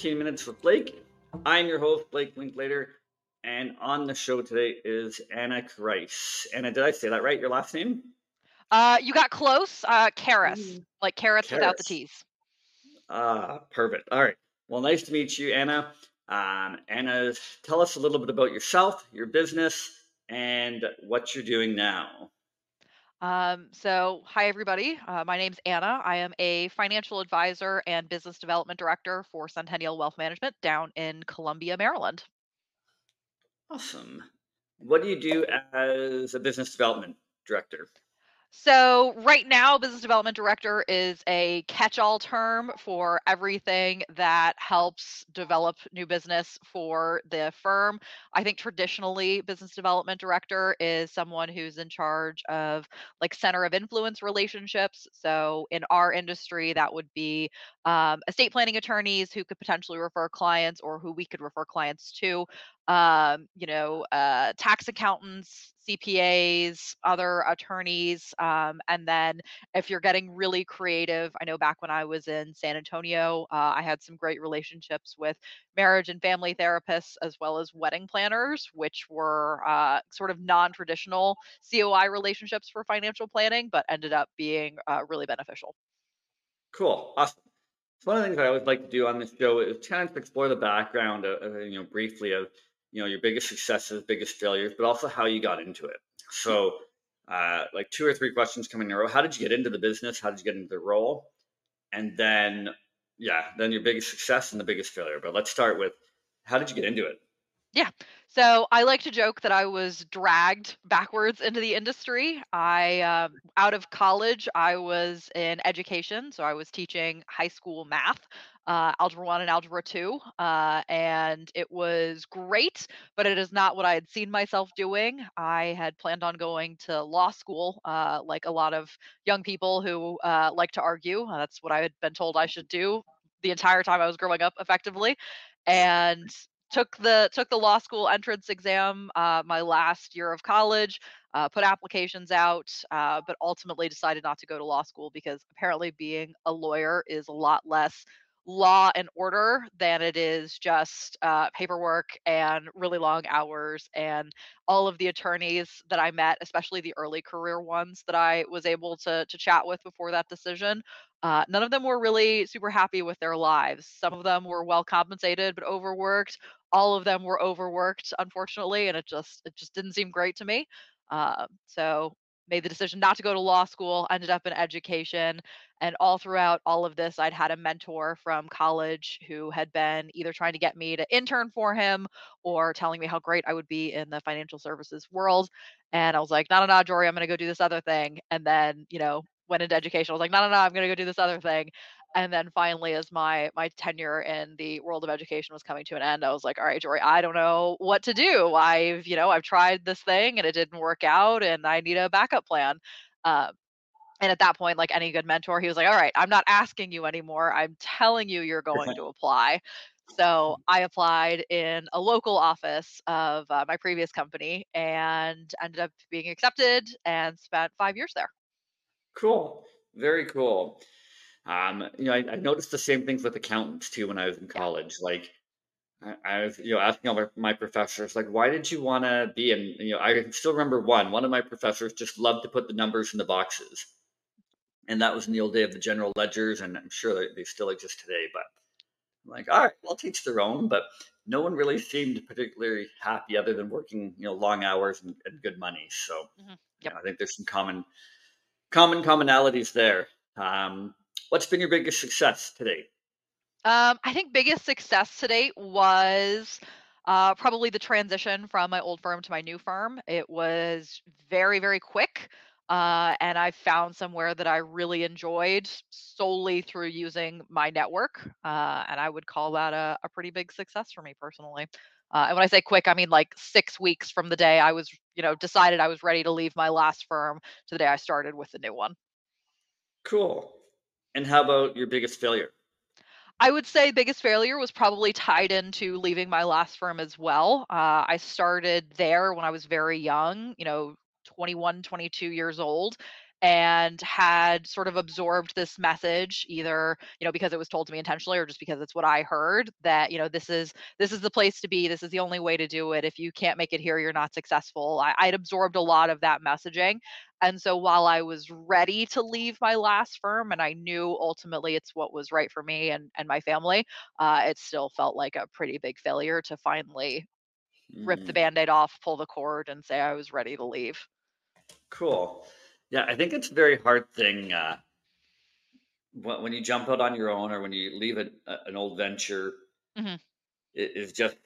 15 Minutes with Blake. I'm your host, Blake Linklater, and on the show today is Anna Rice. Anna, did I say that right? Your last name? Uh, you got close. Uh, Kareis, like carrots without the Karas. T's. Ah, perfect. All right. Well, nice to meet you, Anna. Um, Anna, tell us a little bit about yourself, your business, and what you're doing now. Um, so, hi everybody. Uh, my name's Anna. I am a financial advisor and business development director for Centennial Wealth Management down in Columbia, Maryland. Awesome. What do you do as a business development director? So, right now, business development director is a catch all term for everything that helps develop new business for the firm. I think traditionally, business development director is someone who's in charge of like center of influence relationships. So, in our industry, that would be um, estate planning attorneys who could potentially refer clients or who we could refer clients to um, you know, uh, tax accountants, CPAs, other attorneys. Um, and then if you're getting really creative, I know back when I was in San Antonio, uh, I had some great relationships with marriage and family therapists as well as wedding planners, which were uh, sort of non traditional COI relationships for financial planning, but ended up being uh, really beneficial. Cool. Awesome. So one of the things I always like to do on this show is kind of explore the background, uh, uh, you know, briefly of, you know, your biggest successes, biggest failures, but also how you got into it. So, uh, like two or three questions coming in a row. How did you get into the business? How did you get into the role? And then, yeah, then your biggest success and the biggest failure. But let's start with how did you get into it? Yeah. So I like to joke that I was dragged backwards into the industry. I, um, out of college, I was in education. So I was teaching high school math, uh, algebra one and algebra two. Uh, and it was great, but it is not what I had seen myself doing. I had planned on going to law school, uh, like a lot of young people who uh, like to argue. Uh, that's what I had been told I should do the entire time I was growing up, effectively. And took the took the law school entrance exam uh, my last year of college uh, put applications out uh, but ultimately decided not to go to law school because apparently being a lawyer is a lot less law and order than it is just uh, paperwork and really long hours and all of the attorneys that i met especially the early career ones that i was able to to chat with before that decision uh, none of them were really super happy with their lives. Some of them were well compensated but overworked. All of them were overworked unfortunately and it just it just didn't seem great to me uh, so made the decision not to go to law school ended up in education and all throughout all of this i'd had a mentor from college who had been either trying to get me to intern for him or telling me how great i would be in the financial services world and i was like no no no jory i'm going to go do this other thing and then you know went into education i was like no no no i'm going to go do this other thing and then finally as my my tenure in the world of education was coming to an end i was like all right jory i don't know what to do. I've you know i've tried this thing and it didn't work out and i need a backup plan. Um, and at that point like any good mentor he was like all right i'm not asking you anymore. I'm telling you you're going to apply. So i applied in a local office of uh, my previous company and ended up being accepted and spent five years there. Cool. Very cool. Um, you know, I, I noticed the same things with accountants too when I was in college. Like, I, I was, you know, asking all my, my professors, like, why did you want to be in? You know, I still remember one. One of my professors just loved to put the numbers in the boxes, and that was in the old day of the general ledgers, and I'm sure they, they still exist today. But I'm like, all right, I'll teach their own. But no one really seemed particularly happy, other than working, you know, long hours and, and good money. So, hmm you know, I think there's some common common commonalities there. Um, what's been your biggest success today? Um, I think biggest success to date was uh, probably the transition from my old firm to my new firm. It was very, very quick. Uh, and I found somewhere that I really enjoyed solely through using my network. Uh, and I would call that a, a pretty big success for me personally. Uh, and when I say quick, I mean like six weeks from the day I was, you know, decided I was ready to leave my last firm to the day I started with the new one. Cool. And how about your biggest failure? I would say biggest failure was probably tied into leaving my last firm as well. Uh, I started there when I was very young, you know, 21, 22 years old. And had sort of absorbed this message either you know because it was told to me intentionally or just because it's what i heard that you know this is this is the place to be this is the only way to do it if you can't make it here you're not successful. I, i'd absorbed a lot of that messaging and so while i was ready to leave my last firm and i knew ultimately it's what was right for me and and my family uh, it still felt like a pretty big failure to finally rip the Mm, band-aid off pull the cord and say i was ready to leave. Cool. Yeah, I think it's a very hard thing uh, when, you jump out on your own or when you leave a, an old venture. Mhm. It is just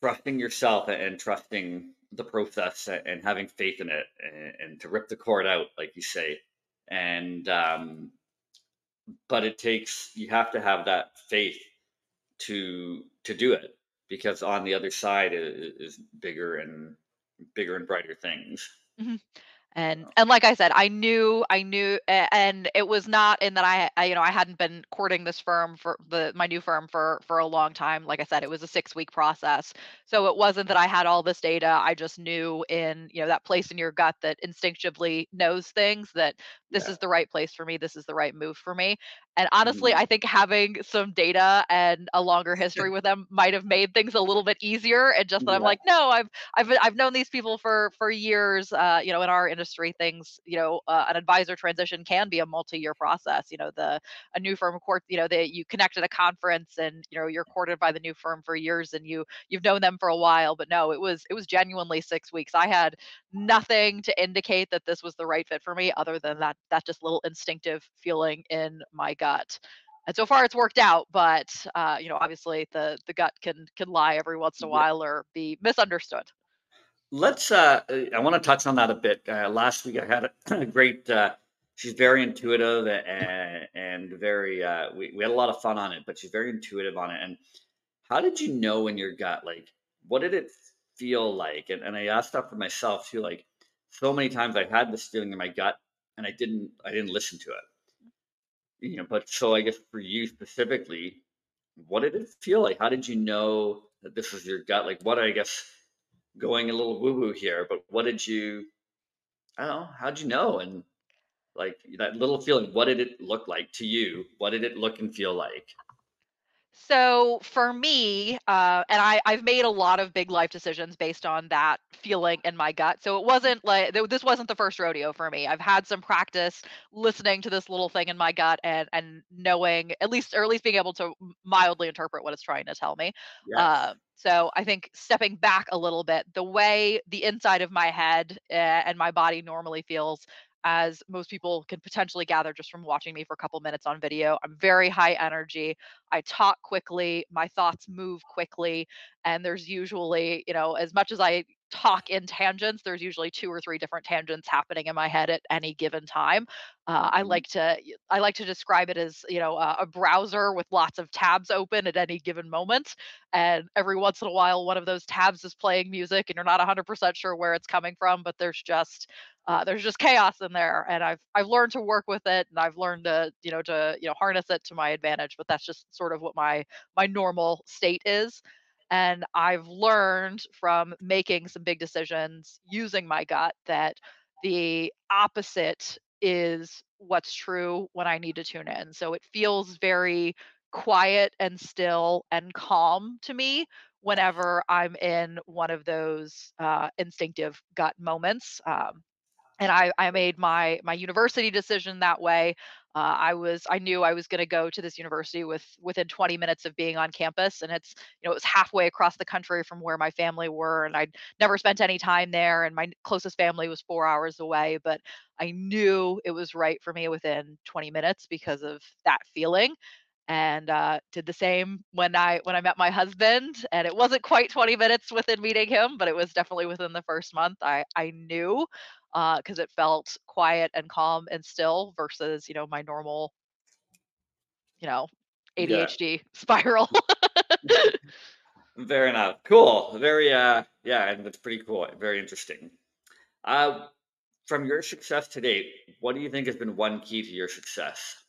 trusting yourself and trusting the process and having faith in it and, and to rip the cord out, like you say. And um, but it takes you have to have that faith to to do it because on the other side is, is bigger and bigger and brighter things. Mhm. And oh. and like I said, I knew I knew and it was not in that I I, you know, I hadn't been courting this firm for the my new firm for for a long time. Like I said, it was a 6-week process. So it wasn't that I had all this data. I just knew in, you know, that place in your gut that instinctively knows things that this yeah. is the right place for me, this is the right move for me. And honestly, Mhm. I think having some data and a longer history with them might have made things a little bit easier and just that I'm like, "No, I've I've I've known these people for for years. Uh, you know, in our industry, things you know, uh, an advisor transition can be a multi-year process. You know, the a new firm court, you know, that you connect at a conference, and you know, you're courted by the new firm for years, and you you've known them for a while. But no, it was it was genuinely six weeks. I had nothing to indicate that this was the right fit for me, other than that that just little instinctive feeling in my gut. And so far, it's worked out, but uh, you know, obviously, the the gut can can lie every once in a while or be misunderstood. Let's. Uh, uh, I want to touch on that a bit. Uh, last week I had a, a great. Uh, she's very intuitive and, and very. Uh, we we had a lot of fun on it, but she's very intuitive on it. And how did you know in your gut? Like, what did it feel like? And and I asked that for myself too. Like, so many times I had this feeling in my gut, and I didn't. I didn't listen to it. You know, but so I guess for you specifically, what did it feel like? How did you know that this was your gut? Like, what I guess going a little woo woo here, but what did you? I don't know. How'd you know? And like that little feeling, what did it look like to you? What did it look and feel like? So for me, uh, and I, I've made a lot of big life decisions based on that feeling in my gut. So it wasn't like th- this wasn't the first rodeo for me. I've had some practice listening to this little thing in my gut and and knowing at least or at least being able to mildly interpret what it's trying to tell me. Yes. Uh, so I think stepping back a little bit, the way the inside of my head uh, and my body normally feels. As most people can potentially gather just from watching me for a couple minutes on video, I'm very high energy. I talk quickly, my thoughts move quickly, and there's usually, you know, as much as I talk in tangents, there's usually two or three different tangents happening in my head at any given time. Uh, I Mhm. like to I like to describe it as, you know, a, a browser with lots of tabs open at any given moment, and every once in a while, one of those tabs is playing music, and you're not 100% sure where it's coming from, but there's just uh, there's just chaos in there and i've i've learned to work with it and i've learned to you know to you know harness it to my advantage but that's just sort of what my my normal state is and i've learned from making some big decisions using my gut that the opposite is what's true when i need to tune in so it feels very quiet and still and calm to me whenever i'm in one of those uh, instinctive gut moments um, and I I made my my university decision that way. Uh, I was I knew I was going to go to this university with within 20 minutes of being on campus, and it's you know it was halfway across the country from where my family were, and I'd never spent any time there, and my closest family was four hours away, but I knew it was right for me within 20 minutes because of that feeling and uh, did the same when I when I met my husband. And it wasn't quite 20 minutes within meeting him, but it was definitely within the first month. I I knew because it felt quiet and calm and still versus you know my normal you know Yeah. ADHD spiral. Fair enough. Cool. Very. Uh. Yeah, and that's pretty cool. Very interesting. Uh, from your success to date, what do you think has been one key to your success?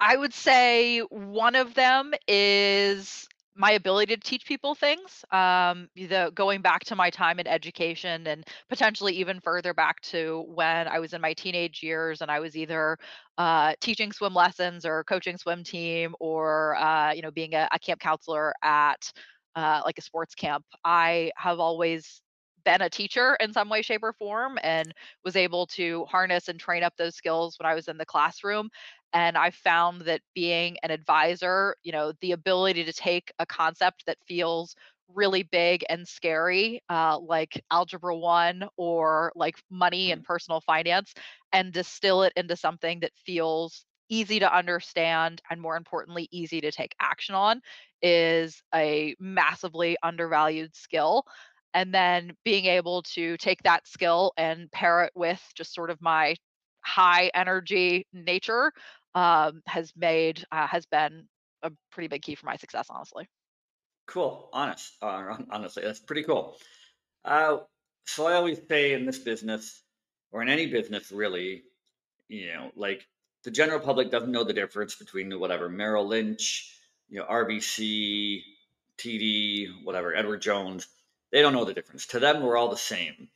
I would say one of them is my ability to teach people things. Um, the going back to my time in education and potentially even further back to when I was in my teenage years and I was either uh, teaching swim lessons or coaching swim team or uh, you know being a, a camp counselor at uh, like a sports camp. I have always been a teacher in some way, shape, or form and was able to harness and train up those skills when I was in the classroom. And I found that being an advisor, you know, the ability to take a concept that feels really big and scary, uh, like Algebra 1 or like money and Mm. personal finance, and distill it into something that feels easy to understand and more importantly, easy to take action on is a massively undervalued skill. And then being able to take that skill and pair it with just sort of my high energy nature um, has made uh, has been a pretty big key for my success, honestly. Cool. Honest. Uh, honestly, that's pretty cool. Uh, so I always say in this business, or in any business really, you know, like the general public doesn't know the difference between whatever Merrill Lynch, you know, RBC, TD, whatever, Edward Jones. They don't know the difference. To them, we're all the same.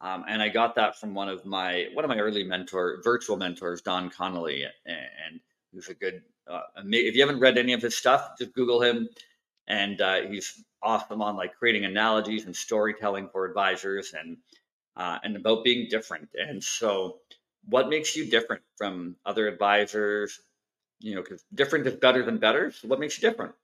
Um, and I got that from one of my one of my early mentor, virtual mentors, Don Connelly, and who's a good. Uh, if you haven't read any of his stuff, just Google him, and uh, he's awesome on like creating analogies and storytelling for advisors, and uh, and about being different. And so, what makes you different from other advisors? You know, because different is better than better. So, what makes you different?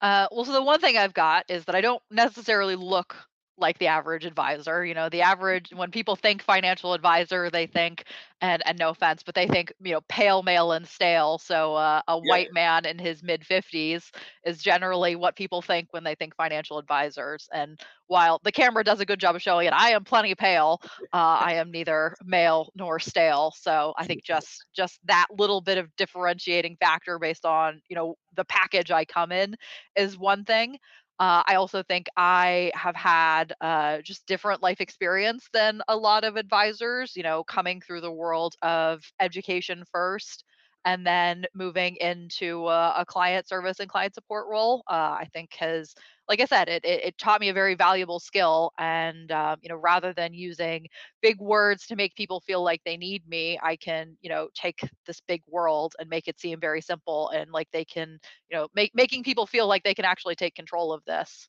Uh, well, so the one thing I've got is that I don't necessarily look like the average advisor. You know, the average when people think financial advisor, they think, and and no offense, but they think you know pale, male, and stale. So uh, a Yeah, white man in his mid fifties is generally what people think when they think financial advisors. And while the camera does a good job of showing it, I am plenty pale. Uh, I am neither male nor stale. So I think just just that little bit of differentiating factor based on you know the package I come in is one thing. Uh, I also think I have had uh, just different life experience than a lot of advisors, you know, coming through the world of education first and then moving into a, a client service and client support role. Uh, I think has, like I said, it, it, it taught me a very valuable skill. And, um, you know, rather than using big words to make people feel like they need me, I can, you know, take this big world and make it seem very simple and like they can you know, make making people feel like they can actually take control of this.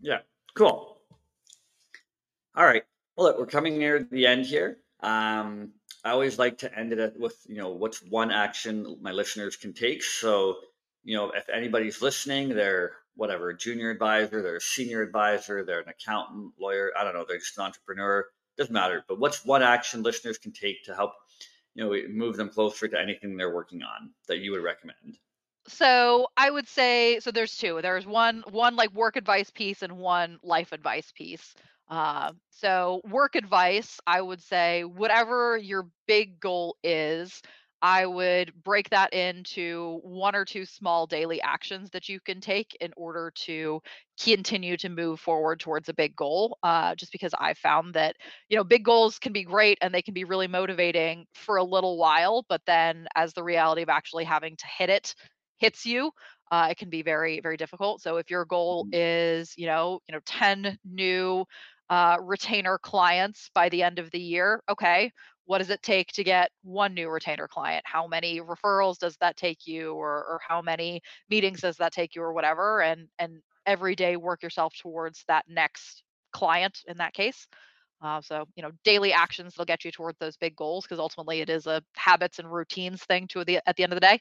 yeah, cool. All right. Well, look, we're coming near the end here. Um, I always like to end it with, you know, what's one action my listeners can take. So, you know, if anybody's listening, they're whatever, junior advisor, they're a senior advisor, they're an accountant, lawyer, I don't know, they're just an entrepreneur, doesn't matter. But what's one action listeners can take to help, you know, move them closer to anything they're working on that you would recommend? So I would say so there's two. There's one one like work advice piece and one life advice piece. Uh, so work advice, I would say whatever your big goal is, I would break that into one or two small daily actions that you can take in order to continue to move forward towards a big goal. Uh, just because I found that you know big goals can be great and they can be really motivating for a little while, but then as the reality of actually having to hit it hits you, uh, it can be very, very difficult. So if your goal Mhm. is, you know, you know, 10 new uh, retainer clients by the end of the year, okay, what does it take to get one new retainer client? How many referrals does that take you, or or how many meetings does that take you, or whatever? And and every day work yourself towards that next client in that case. Uh, so, you know, daily actions that'll get you towards those big goals because ultimately it is a habits and routines thing to the at the end of the day.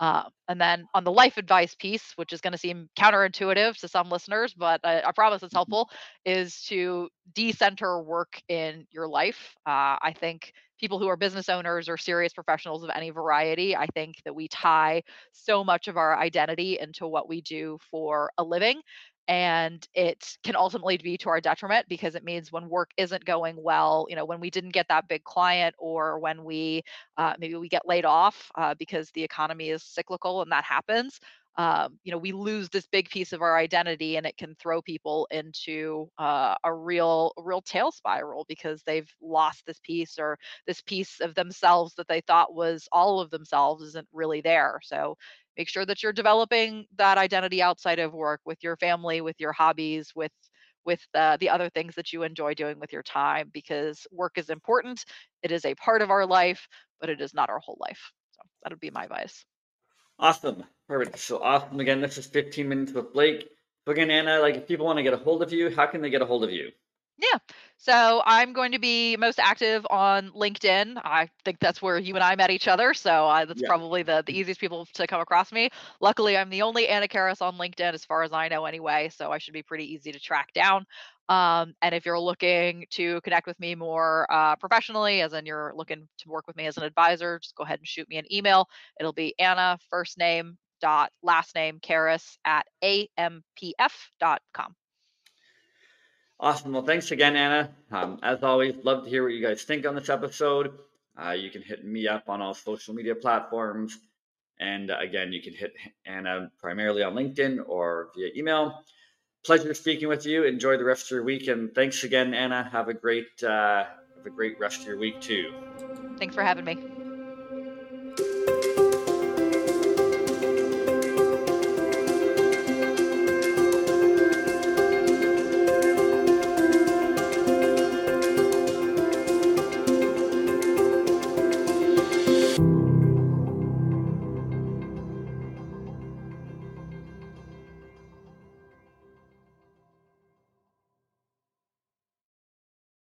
Uh, and then on the life advice piece, which is going to seem counterintuitive to some listeners, but I, I promise it's Mhm. helpful, is to decenter work in your life. Uh, I think people who are business owners or serious professionals of any variety, I think that we tie so much of our identity into what we do for a living. And it can ultimately be to our detriment because it means when work isn't going well, you know, when we didn't get that big client or when we uh, maybe we get laid off uh, because the economy is cyclical and that happens. Um, you know, we lose this big piece of our identity, and it can throw people into uh, a real, a real tail spiral because they've lost this piece or this piece of themselves that they thought was all of themselves isn't really there. So make sure that you're developing that identity outside of work with your family, with your hobbies, with with the, the other things that you enjoy doing with your time because work is important. It is a part of our life, but it is not our whole life. So that would be my advice. Awesome. Perfect. So awesome. Again, this is 15 minutes with Blake. Again, Anna, like if people want to get a hold of you, how can they get a hold of you? Yeah. So I'm going to be most active on LinkedIn. I think that's where you and I met each other. So uh, that's Yeah. probably the, the easiest people to come across me. Luckily, I'm the only Anna Kareis on LinkedIn as far as I know anyway. So I should be pretty easy to track down. Um, and if you're looking to connect with me more uh, professionally, as in you're looking to work with me as an advisor, just go ahead and shoot me an email. It'll be Anna, first name, dot last name, Kareis at ampf.com. Awesome. Well, thanks again, Anna. Um, as always, love to hear what you guys think on this episode. Uh, you can hit me up on all social media platforms. And uh, again, you can hit Anna primarily on LinkedIn or via email. Pleasure speaking with you. Enjoy the rest of your week. And thanks again, Anna. Have a great, uh, have a great rest of your week too. Thanks for having me.